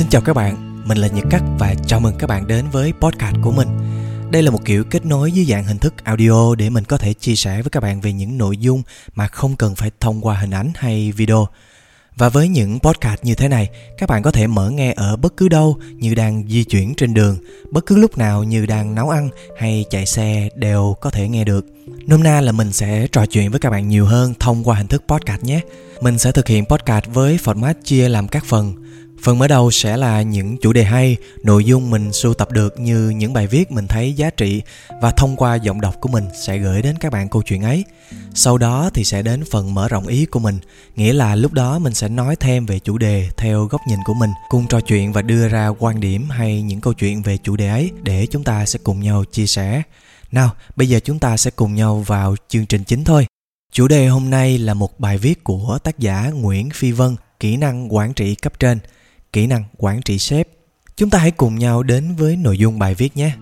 Xin chào các bạn, mình là Nhật Cắt và chào mừng các bạn đến với podcast của mình. Đây là một kiểu kết nối dưới dạng hình thức audio để mình có thể chia sẻ với các bạn về những nội dung mà không cần phải thông qua hình ảnh hay video. Và với những podcast như thế này, các bạn có thể mở nghe ở bất cứ đâu như đang di chuyển trên đường, bất cứ lúc nào như đang nấu ăn hay chạy xe đều có thể nghe được. Nôm na là mình sẽ trò chuyện với các bạn nhiều hơn thông qua hình thức podcast nhé. Mình sẽ thực hiện podcast với format chia làm các phần Phần mở đầu sẽ là những chủ đề hay, nội dung mình sưu tập được như những bài viết mình thấy giá trị và thông qua giọng đọc của mình sẽ gửi đến các bạn câu chuyện ấy. Sau đó thì sẽ đến phần mở rộng ý của mình, nghĩa là lúc đó mình sẽ nói thêm về chủ đề theo góc nhìn của mình, cùng trò chuyện và đưa ra quan điểm hay những câu chuyện về chủ đề ấy để chúng ta sẽ cùng nhau chia sẻ. Nào, bây giờ chúng ta sẽ cùng nhau vào chương trình chính thôi. Chủ đề hôm nay là một bài viết của tác giả Nguyễn Phi Vân, kỹ năng quản trị cấp trên – kỹ năng quản trị sếp chúng ta hãy cùng nhau đến với nội dung bài viết nhé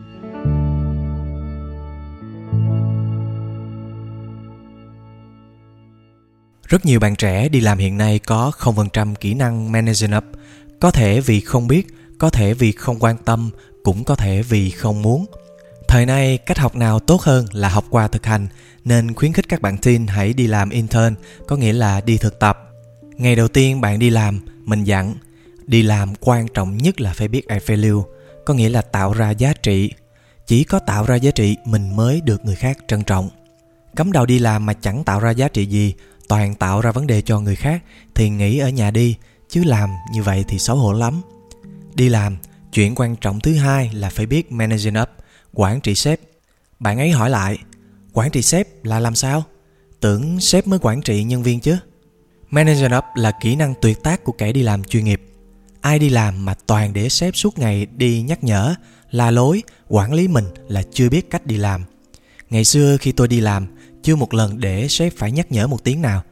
Rất nhiều bạn trẻ đi làm hiện nay có 0% kỹ năng managing up, có thể vì không biết, có thể vì không quan tâm, cũng có thể vì không muốn. Thời nay, cách học nào tốt hơn là học qua thực hành, nên khuyến khích các bạn teen hãy đi làm intern, có nghĩa là đi thực tập. Ngày đầu tiên bạn đi làm, mình dặn đi làm quan trọng nhất là phải biết add value có nghĩa là tạo ra giá trị. Chỉ có tạo ra giá trị, mình mới được người khác trân trọng. Cấm đầu đi làm mà chẳng tạo ra giá trị gì, toàn tạo ra vấn đề cho người khác, thì nghỉ ở nhà đi, chứ làm như vậy thì xấu hổ lắm. Đi làm, chuyện quan trọng thứ hai là phải biết managing up, quản trị sếp. Bạn ấy hỏi lại, quản trị sếp là làm sao? Tưởng sếp mới quản trị nhân viên chứ? Managing up là kỹ năng tuyệt tác của kẻ đi làm chuyên nghiệp ai đi làm mà toàn để sếp suốt ngày đi nhắc nhở, la lối, quản lý mình là chưa biết cách đi làm. Ngày xưa khi tôi đi làm, chưa một lần để sếp phải nhắc nhở một tiếng nào.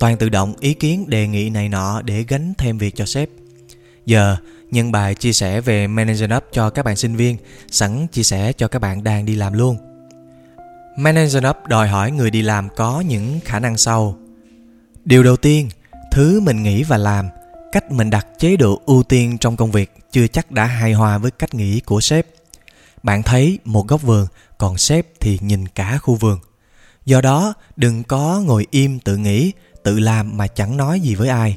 Toàn tự động ý kiến đề nghị này nọ để gánh thêm việc cho sếp. Giờ, nhân bài chia sẻ về manager up cho các bạn sinh viên, sẵn chia sẻ cho các bạn đang đi làm luôn. Manager up đòi hỏi người đi làm có những khả năng sau. Điều đầu tiên, thứ mình nghĩ và làm cách mình đặt chế độ ưu tiên trong công việc chưa chắc đã hài hòa với cách nghĩ của sếp. Bạn thấy một góc vườn, còn sếp thì nhìn cả khu vườn. Do đó, đừng có ngồi im tự nghĩ, tự làm mà chẳng nói gì với ai.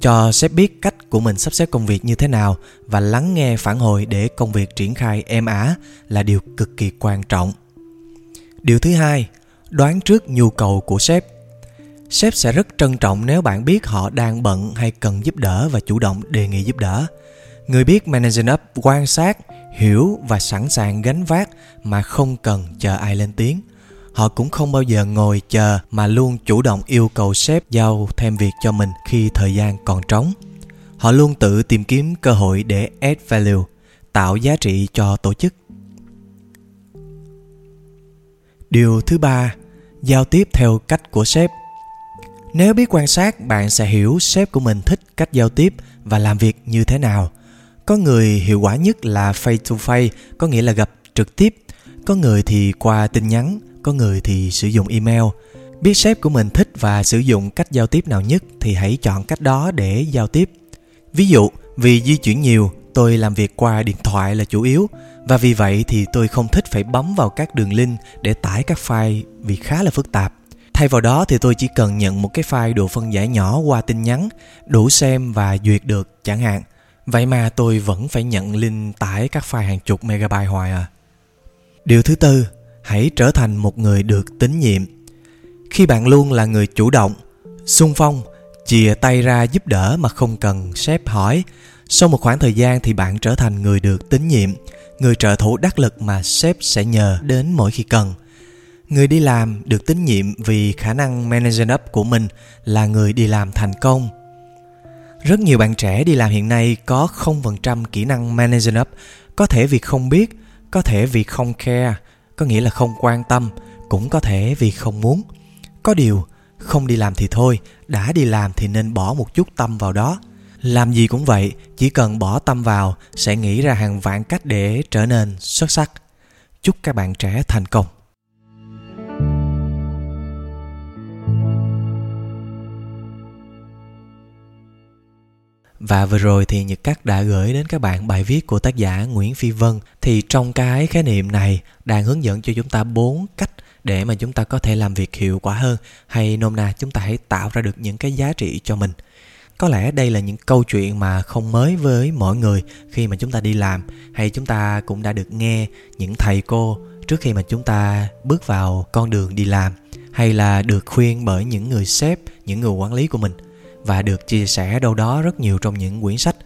Cho sếp biết cách của mình sắp xếp công việc như thế nào và lắng nghe phản hồi để công việc triển khai êm ả là điều cực kỳ quan trọng. Điều thứ hai, đoán trước nhu cầu của sếp sếp sẽ rất trân trọng nếu bạn biết họ đang bận hay cần giúp đỡ và chủ động đề nghị giúp đỡ. Người biết managing up quan sát, hiểu và sẵn sàng gánh vác mà không cần chờ ai lên tiếng. Họ cũng không bao giờ ngồi chờ mà luôn chủ động yêu cầu sếp giao thêm việc cho mình khi thời gian còn trống. Họ luôn tự tìm kiếm cơ hội để add value, tạo giá trị cho tổ chức. Điều thứ ba, giao tiếp theo cách của sếp nếu biết quan sát, bạn sẽ hiểu sếp của mình thích cách giao tiếp và làm việc như thế nào. Có người hiệu quả nhất là face to face, có nghĩa là gặp trực tiếp. Có người thì qua tin nhắn, có người thì sử dụng email. Biết sếp của mình thích và sử dụng cách giao tiếp nào nhất thì hãy chọn cách đó để giao tiếp. Ví dụ, vì di chuyển nhiều, tôi làm việc qua điện thoại là chủ yếu và vì vậy thì tôi không thích phải bấm vào các đường link để tải các file vì khá là phức tạp Thay vào đó thì tôi chỉ cần nhận một cái file độ phân giải nhỏ qua tin nhắn, đủ xem và duyệt được chẳng hạn. Vậy mà tôi vẫn phải nhận link tải các file hàng chục megabyte hoài à. Điều thứ tư, hãy trở thành một người được tín nhiệm. Khi bạn luôn là người chủ động, xung phong, chìa tay ra giúp đỡ mà không cần sếp hỏi, sau một khoảng thời gian thì bạn trở thành người được tín nhiệm, người trợ thủ đắc lực mà sếp sẽ nhờ đến mỗi khi cần – người đi làm được tín nhiệm vì khả năng managing up của mình là người đi làm thành công. Rất nhiều bạn trẻ đi làm hiện nay có 0% kỹ năng managing up, có thể vì không biết, có thể vì không care, có nghĩa là không quan tâm, cũng có thể vì không muốn. Có điều, không đi làm thì thôi, đã đi làm thì nên bỏ một chút tâm vào đó. Làm gì cũng vậy, chỉ cần bỏ tâm vào sẽ nghĩ ra hàng vạn cách để trở nên xuất sắc. Chúc các bạn trẻ thành công. Và vừa rồi thì Nhật Cắt đã gửi đến các bạn bài viết của tác giả Nguyễn Phi Vân. Thì trong cái khái niệm này đang hướng dẫn cho chúng ta bốn cách để mà chúng ta có thể làm việc hiệu quả hơn hay nôm na chúng ta hãy tạo ra được những cái giá trị cho mình. Có lẽ đây là những câu chuyện mà không mới với mọi người khi mà chúng ta đi làm hay chúng ta cũng đã được nghe những thầy cô trước khi mà chúng ta bước vào con đường đi làm hay là được khuyên bởi những người sếp, những người quản lý của mình và được chia sẻ đâu đó rất nhiều trong những quyển sách.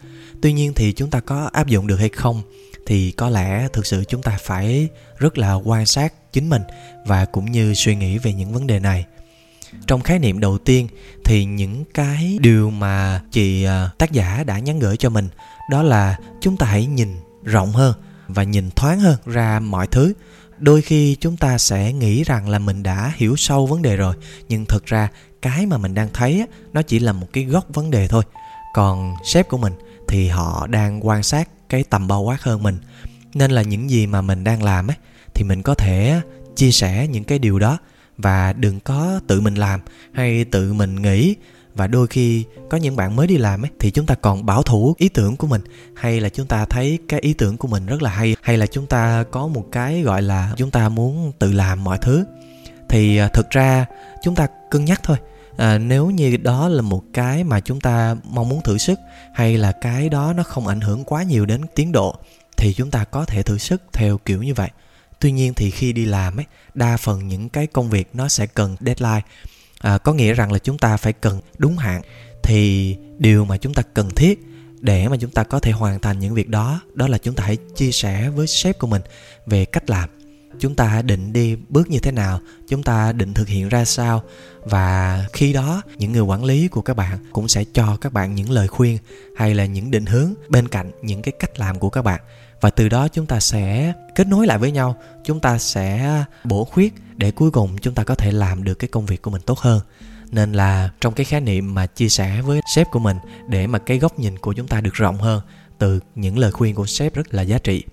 Tuy nhiên thì chúng ta có áp dụng được hay không thì có lẽ thực sự chúng ta phải rất là quan sát chính mình và cũng như suy nghĩ về những vấn đề này. Trong khái niệm đầu tiên thì những cái điều mà chị à, tác giả đã nhắn gửi cho mình, đó là chúng ta hãy nhìn rộng hơn và nhìn thoáng hơn ra mọi thứ. Đôi khi chúng ta sẽ nghĩ rằng là mình đã hiểu sâu vấn đề rồi, nhưng thực ra cái mà mình đang thấy nó chỉ là một cái góc vấn đề thôi. Còn sếp của mình thì họ đang quan sát cái tầm bao quát hơn mình. Nên là những gì mà mình đang làm ấy thì mình có thể chia sẻ những cái điều đó và đừng có tự mình làm hay tự mình nghĩ. Và đôi khi có những bạn mới đi làm ấy thì chúng ta còn bảo thủ ý tưởng của mình. Hay là chúng ta thấy cái ý tưởng của mình rất là hay hay là chúng ta có một cái gọi là chúng ta muốn tự làm mọi thứ thì à, thực ra chúng ta cân nhắc thôi. À, nếu như đó là một cái mà chúng ta mong muốn thử sức hay là cái đó nó không ảnh hưởng quá nhiều đến tiến độ thì chúng ta có thể thử sức theo kiểu như vậy. Tuy nhiên thì khi đi làm ấy đa phần những cái công việc nó sẽ cần deadline. À, có nghĩa rằng là chúng ta phải cần đúng hạn. Thì điều mà chúng ta cần thiết để mà chúng ta có thể hoàn thành những việc đó đó là chúng ta hãy chia sẻ với sếp của mình về cách làm chúng ta định đi bước như thế nào, chúng ta định thực hiện ra sao. Và khi đó, những người quản lý của các bạn cũng sẽ cho các bạn những lời khuyên hay là những định hướng bên cạnh những cái cách làm của các bạn. Và từ đó chúng ta sẽ kết nối lại với nhau, chúng ta sẽ bổ khuyết để cuối cùng chúng ta có thể làm được cái công việc của mình tốt hơn. Nên là trong cái khái niệm mà chia sẻ với sếp của mình để mà cái góc nhìn của chúng ta được rộng hơn từ những lời khuyên của sếp rất là giá trị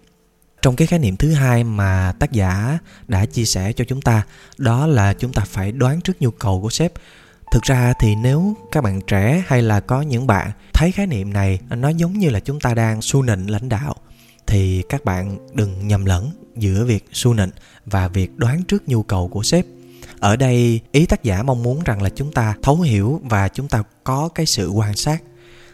trong cái khái niệm thứ hai mà tác giả đã chia sẻ cho chúng ta, đó là chúng ta phải đoán trước nhu cầu của sếp. Thực ra thì nếu các bạn trẻ hay là có những bạn thấy khái niệm này nó giống như là chúng ta đang su nịnh lãnh đạo, thì các bạn đừng nhầm lẫn giữa việc su nịnh và việc đoán trước nhu cầu của sếp. Ở đây, ý tác giả mong muốn rằng là chúng ta thấu hiểu và chúng ta có cái sự quan sát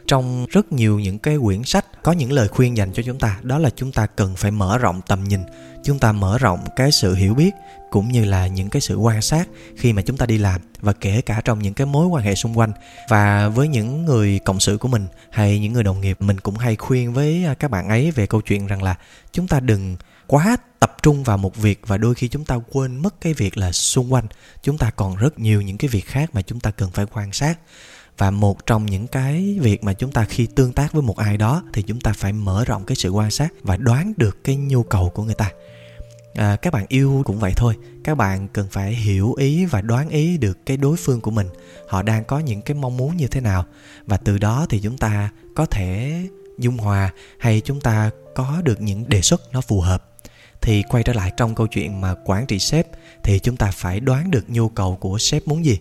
trong rất nhiều những cái quyển sách có những lời khuyên dành cho chúng ta, đó là chúng ta cần phải mở rộng tầm nhìn, chúng ta mở rộng cái sự hiểu biết, cũng như là những cái sự quan sát khi mà chúng ta đi làm, và kể cả trong những cái mối quan hệ xung quanh. Và với những người cộng sự của mình hay những người đồng nghiệp, mình cũng hay khuyên với à, các bạn ấy về câu chuyện rằng là chúng ta đừng quá tập trung vào một việc và đôi khi chúng ta quên mất cái việc là xung quanh. Chúng ta còn rất nhiều những cái việc khác mà chúng ta cần phải quan sát và một trong những cái việc mà chúng ta khi tương tác với một ai đó thì chúng ta phải mở rộng cái sự quan sát và đoán được cái nhu cầu của người ta. À, các bạn yêu cũng vậy thôi. Các bạn cần phải hiểu ý và đoán ý được cái đối phương của mình. Họ đang có những cái mong muốn như thế nào. Và từ đó thì chúng ta có thể dung hòa hay chúng ta có được những đề xuất nó phù hợp. Thì quay trở lại trong câu chuyện mà quản trị sếp thì chúng ta phải đoán được nhu cầu của sếp muốn gì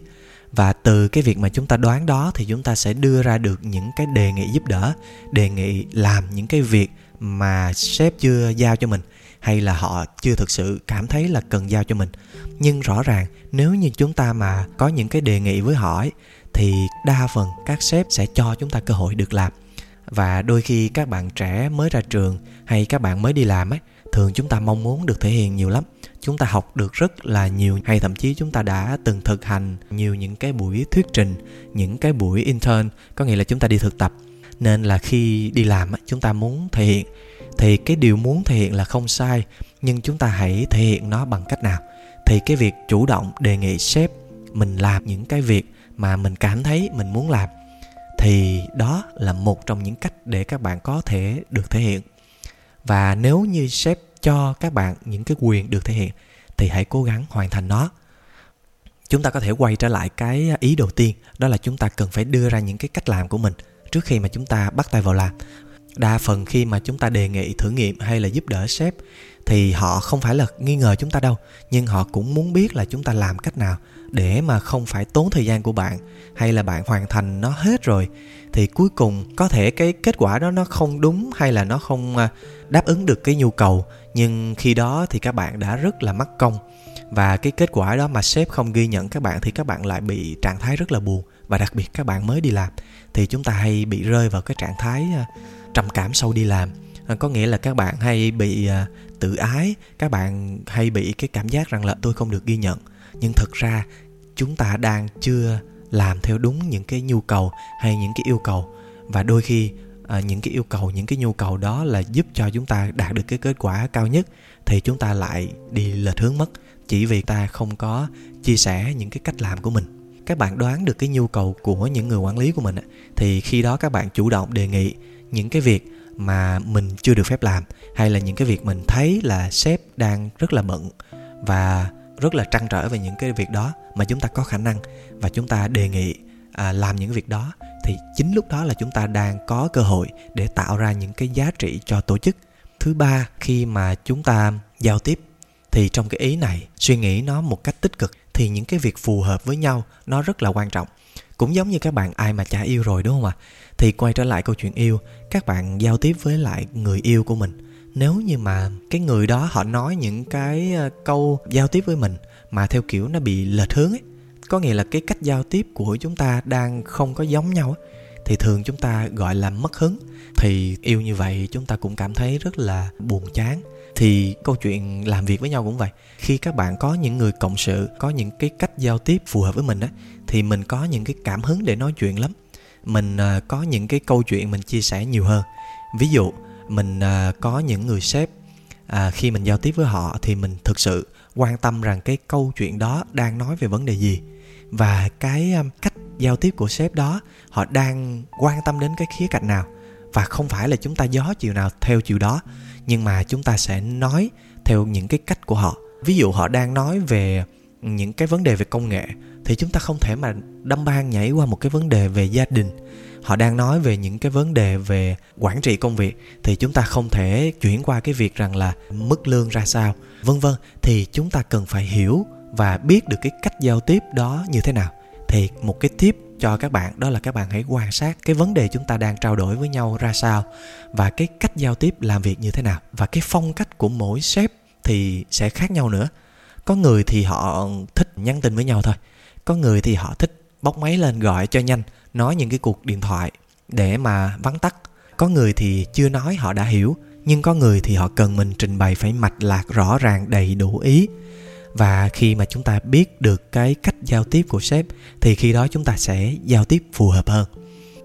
và từ cái việc mà chúng ta đoán đó thì chúng ta sẽ đưa ra được những cái đề nghị giúp đỡ đề nghị làm những cái việc mà sếp chưa giao cho mình hay là họ chưa thực sự cảm thấy là cần giao cho mình. Nhưng rõ ràng nếu như chúng ta mà có những cái đề nghị với họ ấy, thì đa phần các sếp sẽ cho chúng ta cơ hội được làm. Và đôi khi các bạn trẻ mới ra trường hay các bạn mới đi làm ấy thường chúng ta mong muốn được thể hiện nhiều lắm chúng ta học được rất là nhiều, hay thậm chí chúng ta đã từng thực hành nhiều những cái buổi thuyết trình, những cái buổi intern, có nghĩa là chúng ta đi thực tập. Nên là khi đi làm chúng ta muốn thể hiện, thì cái điều muốn thể hiện là không sai, nhưng chúng ta hãy thể hiện nó bằng cách nào? Thì cái việc chủ động đề nghị sếp mình làm những cái việc mà mình cảm thấy mình muốn làm, thì đó là một trong những cách để các bạn có thể được thể hiện. Và nếu như sếp cho các bạn những cái quyền được thể hiện, thì hãy cố gắng hoàn thành nó. Chúng ta có thể quay trở lại cái ý đầu tiên, đó là chúng ta cần phải đưa ra những cái cách làm của mình trước khi mà chúng ta bắt tay vào làm đa phần khi mà chúng ta đề nghị thử nghiệm hay là giúp đỡ sếp thì họ không phải là nghi ngờ chúng ta đâu, nhưng họ cũng muốn biết là chúng ta làm cách nào để mà không phải tốn thời gian của bạn hay là bạn hoàn thành nó hết rồi thì cuối cùng có thể cái kết quả đó nó không đúng hay là nó không à, đáp ứng được cái nhu cầu. Nhưng khi đó thì các bạn đã rất là mất công và cái kết quả đó mà sếp không ghi nhận các bạn thì các bạn lại bị trạng thái rất là buồn. Và đặc biệt các bạn mới đi làm thì chúng ta hay bị rơi vào cái trạng thái à, trầm cảm sau đi làm. À, có nghĩa là các bạn hay bị à, tự ái các bạn hay bị cái cảm giác rằng là tôi không được ghi nhận. Nhưng thực ra chúng ta đang chưa làm theo đúng những cái nhu cầu hay những cái yêu cầu. Và đôi khi à, những cái yêu cầu những cái nhu cầu đó là giúp cho chúng ta đạt được cái kết quả cao nhất thì chúng ta lại đi lệch hướng mất chỉ vì ta không có chia sẻ những cái cách làm của mình. Các bạn đoán được cái nhu cầu của những người quản lý của mình thì khi đó các bạn chủ động đề nghị những cái việc mà mình chưa được phép làm hay là những cái việc mình thấy là sếp đang rất là bận và rất là trăn trở về những cái việc đó mà chúng ta có khả năng và chúng ta đề nghị à, làm những việc đó thì chính lúc đó là chúng ta đang có cơ hội để tạo ra những cái giá trị cho tổ chức. Thứ ba khi mà chúng ta giao tiếp thì trong cái ý này suy nghĩ nó một cách tích cực thì những cái việc phù hợp với nhau nó rất là quan trọng cũng giống như các bạn ai mà chả yêu rồi đúng không ạ? Thì quay trở lại câu chuyện yêu các bạn giao tiếp với lại người yêu của mình. Nếu như mà cái người đó họ nói những cái ờ, câu giao tiếp với mình mà theo kiểu nó bị lệch hướng ấy có nghĩa là cái cách giao tiếp của chúng ta đang không có giống nhau ấy, thì thường chúng ta gọi là mất hứng. Thì yêu như vậy chúng ta cũng cảm thấy rất là buồn chán. Thì câu chuyện làm việc với nhau cũng vậy. Khi các bạn có những người cộng sự có những cái cách giao tiếp phù hợp với mình á thì mình có những cái cảm hứng để nói chuyện lắm. Mình ờ, có những cái câu chuyện mình chia sẻ nhiều hơn. Ví dụ mình ờ, có những người sếp à, khi mình giao tiếp với họ thì mình thực sự quan tâm rằng cái câu chuyện đó đang nói về vấn đề gì và cái cách giao tiếp của sếp đó, họ đang quan tâm đến cái khía cạnh nào? Và không phải là chúng ta gió chiều nào theo chiều đó, nhưng mà chúng ta sẽ nói theo những cái cách của họ. Ví dụ họ đang nói về những cái vấn đề về công nghệ, thì chúng ta không thể mà đâm ban nhảy qua một cái vấn đề về gia đình. Họ đang nói về những cái vấn đề về quản trị công việc, thì chúng ta không thể chuyển qua cái việc rằng là mức lương ra sao, vân vân. Thì chúng ta cần phải hiểu và biết được cái cách giao tiếp đó như thế nào thì một cái tip cho các bạn, đó là các bạn hãy quan sát cái vấn đề chúng ta đang trao đổi với nhau ra sao và cái cách giao tiếp làm việc như thế nào và cái phong cách của mỗi sếp thì sẽ khác nhau nữa. Có người thì họ thích nhắn tin với nhau thôi, có người thì họ thích bóc máy lên gọi cho nhanh, nói những cái cuộc điện thoại để mà vắn tắt. Có người thì chưa nói, họ đã hiểu, nhưng có người thì họ cần mình trình bày phải mạch lạc rõ ràng, đầy đủ ý và khi mà chúng ta biết được cái cách giao tiếp của sếp, thì khi đó chúng ta sẽ giao tiếp phù hợp hơn.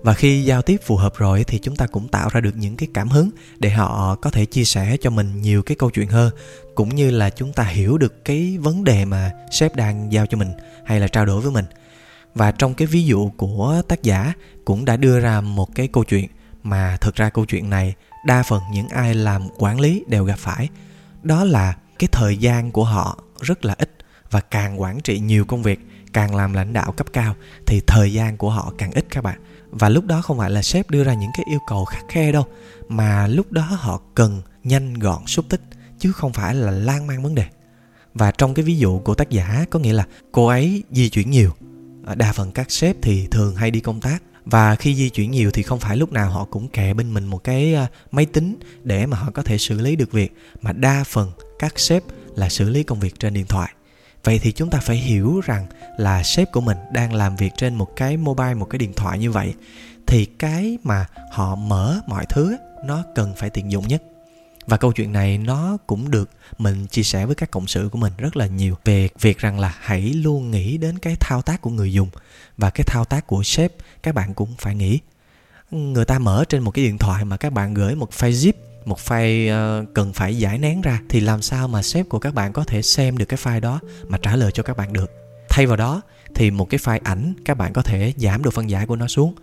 Và khi giao tiếp phù hợp rồi thì chúng ta cũng tạo ra được những cái cảm hứng để họ có thể chia sẻ cho mình nhiều cái câu chuyện hơn, cũng như là chúng ta hiểu được cái vấn đề mà sếp đang giao cho mình hay là trao đổi với mình. Và trong cái ví dụ của tác giả cũng đã đưa ra một cái câu chuyện mà thực ra câu chuyện này đa phần những ai làm quản lý đều gặp phải. Đó là cái thời gian của họ rất là ít và càng quản trị nhiều công việc, càng làm lãnh đạo cấp cao thì thời gian của họ càng ít các bạn. Và lúc đó không phải là sếp đưa ra những cái yêu cầu khắc khe đâu, mà lúc đó họ cần nhanh gọn xúc tích, chứ không phải là lan man vấn đề. Và trong cái ví dụ của tác giả, có nghĩa là cô ấy di chuyển nhiều. À, đa phần các sếp thì thường hay đi công tác. Và khi di chuyển nhiều thì không phải lúc nào họ cũng kè bên mình một cái à, máy tính để mà họ có thể xử lý được việc, mà đa phần các sếp là xử lý công việc trên điện thoại. Vậy thì chúng ta phải hiểu rằng là sếp của mình đang làm việc trên một cái mobile, một cái điện thoại như vậy, thì cái mà họ mở mọi thứ nó cần phải tiện dụng nhất. Và câu chuyện này nó cũng được mình chia sẻ với các cộng sự của mình rất là nhiều về việc rằng là hãy luôn nghĩ đến cái thao tác của người dùng và cái thao tác của sếp, các bạn cũng phải nghĩ. Người ta mở trên một cái điện thoại mà các bạn gửi một file zip một file uh, cần phải giải nén ra thì làm sao mà sếp của các bạn có thể xem được cái file đó mà trả lời cho các bạn được. Thay vào đó thì một cái file ảnh các bạn có thể giảm độ phân giải của nó xuống.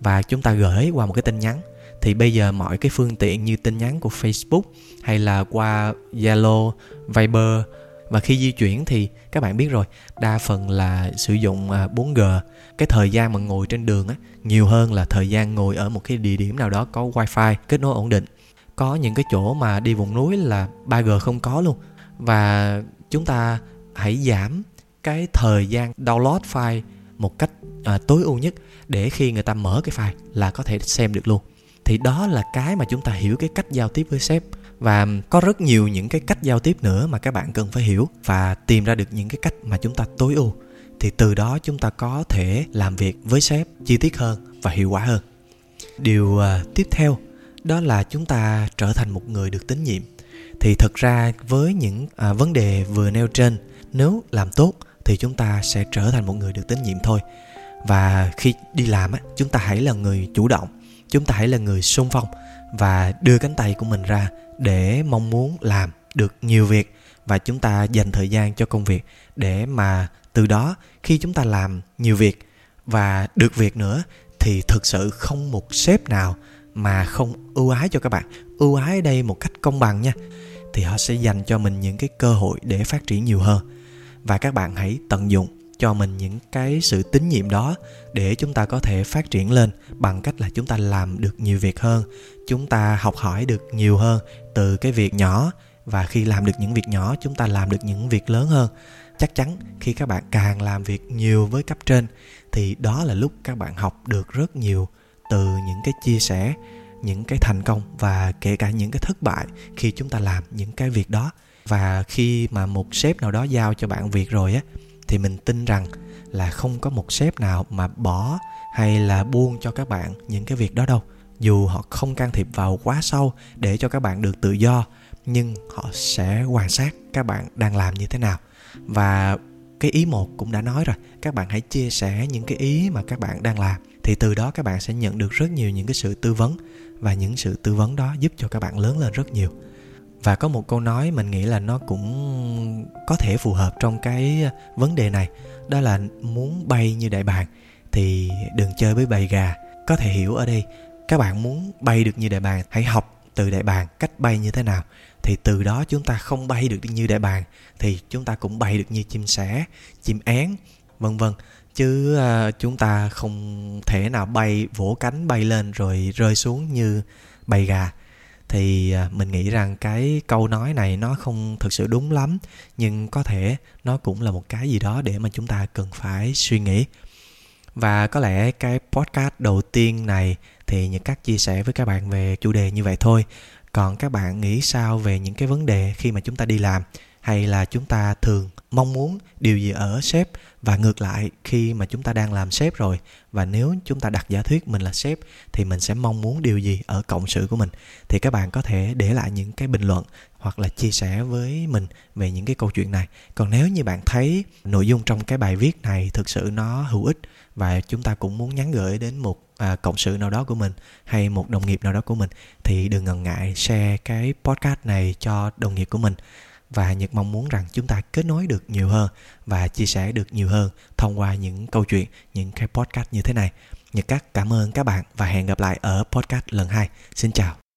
Và chúng ta gửi qua một cái tin nhắn. Thì bây giờ mọi cái phương tiện như tin nhắn của Facebook hay là qua Zalo, Viber và khi di chuyển thì các bạn biết rồi đa phần là sử dụng ờ, 4G cái thời gian mà ngồi trên đường á nhiều hơn là thời gian ngồi ở một cái địa điểm nào đó có wifi kết nối ổn định có những cái chỗ mà đi vùng núi là 3G không có luôn. Và chúng ta hãy giảm cái thời gian download file một cách à, tối ưu nhất để khi người ta mở cái file là có thể xem được luôn. Thì đó là cái mà chúng ta hiểu cái cách giao tiếp với sếp. Và có rất nhiều những cái cách giao tiếp nữa mà các bạn cần phải hiểu và tìm ra được những cái cách mà chúng ta tối ưu. Thì từ đó chúng ta có thể làm việc với sếp chi tiết hơn và hiệu quả hơn. Điều à, tiếp theo đó là chúng ta trở thành một người được tín nhiệm. Thì thật ra với những à, vấn đề vừa nêu trên nếu làm tốt thì chúng ta sẽ trở thành một người được tín nhiệm thôi. Và khi đi làm á chúng ta hãy là người chủ động chúng ta hãy là người sung phong và đưa cánh tay của mình ra để mong muốn làm được nhiều việc và chúng ta dành thời gian cho công việc để mà từ đó khi chúng ta làm nhiều việc và được việc nữa thì thực sự không một sếp nào mà không ưu ái cho các bạn. Ưu ái ở đây một cách công bằng nha. Thì họ sẽ dành cho mình những cái cơ hội để phát triển nhiều hơn. Và các bạn hãy tận dụng cho mình những cái sự tín nhiệm đó để chúng ta có thể phát triển lên bằng cách là chúng ta làm được nhiều việc hơn, chúng ta học hỏi được nhiều hơn từ cái việc nhỏ. Và khi làm được những việc nhỏ, chúng ta làm được những việc lớn hơn. Chắc chắn khi các bạn càng làm việc nhiều với cấp trên, thì đó là lúc các bạn học được rất nhiều từ những cái chia sẻ, những cái thành công và kể cả những cái thất bại khi chúng ta làm những cái việc đó. Và khi mà một sếp nào đó giao cho bạn việc rồi á, thì mình tin rằng là không có một sếp nào mà bỏ hay là buông cho các bạn những cái việc đó đâu. Dù họ không can thiệp vào quá sâu để cho các bạn được tự do, nhưng họ sẽ quan sát các bạn đang làm như thế nào. Và cái ý một cũng đã nói rồi, các bạn hãy chia sẻ những cái ý mà các bạn đang làm thì từ đó các bạn sẽ nhận được rất nhiều những cái sự tư vấn và những sự tư vấn đó giúp cho các bạn lớn lên rất nhiều. Và có một câu nói mình nghĩ là nó cũng có thể phù hợp trong cái à, vấn đề này, đó là muốn bay như đại bàng thì đừng chơi với bầy gà. Có thể hiểu ở đây, các bạn muốn bay được như đại bàng, hãy học từ đại bàng cách bay như thế nào. Thì từ đó chúng ta không bay được như đại bàng thì chúng ta cũng bay được như chim sẻ, chim én, vân vân chứ uh, chúng ta không thể nào bay vỗ cánh bay lên rồi rơi xuống như bầy gà. Thì uh, mình nghĩ rằng cái câu nói này nó không thực sự đúng lắm nhưng có thể nó cũng là một cái gì đó để mà chúng ta cần phải suy nghĩ. Và có lẽ cái podcast đầu tiên này thì những cách chia sẻ với các bạn về chủ đề như vậy thôi. Còn các bạn nghĩ sao về những cái vấn đề khi mà chúng ta đi làm? Hay là chúng ta thường mong muốn điều gì ở sếp? Và ngược lại khi mà chúng ta đang làm sếp rồi và nếu chúng ta đặt giả thuyết mình là sếp thì mình sẽ mong muốn điều gì ở cộng sự của mình? Thì các bạn có thể để lại những cái bình luận hoặc là chia sẻ với mình về những cái câu chuyện này. Còn nếu như bạn thấy nội dung trong cái bài viết này thực sự nó hữu ích và chúng ta cũng muốn nhắn gửi đến một à, cộng sự nào đó của mình hay một đồng nghiệp nào đó của mình thì đừng ngần ngại share cái podcast này cho đồng nghiệp của mình và Nhật mong muốn rằng chúng ta kết nối được nhiều hơn và chia sẻ được nhiều hơn thông qua những câu chuyện, những cái podcast như thế này. Nhật Cắt cảm ơn các bạn và hẹn gặp lại ở podcast lần 2. Xin chào.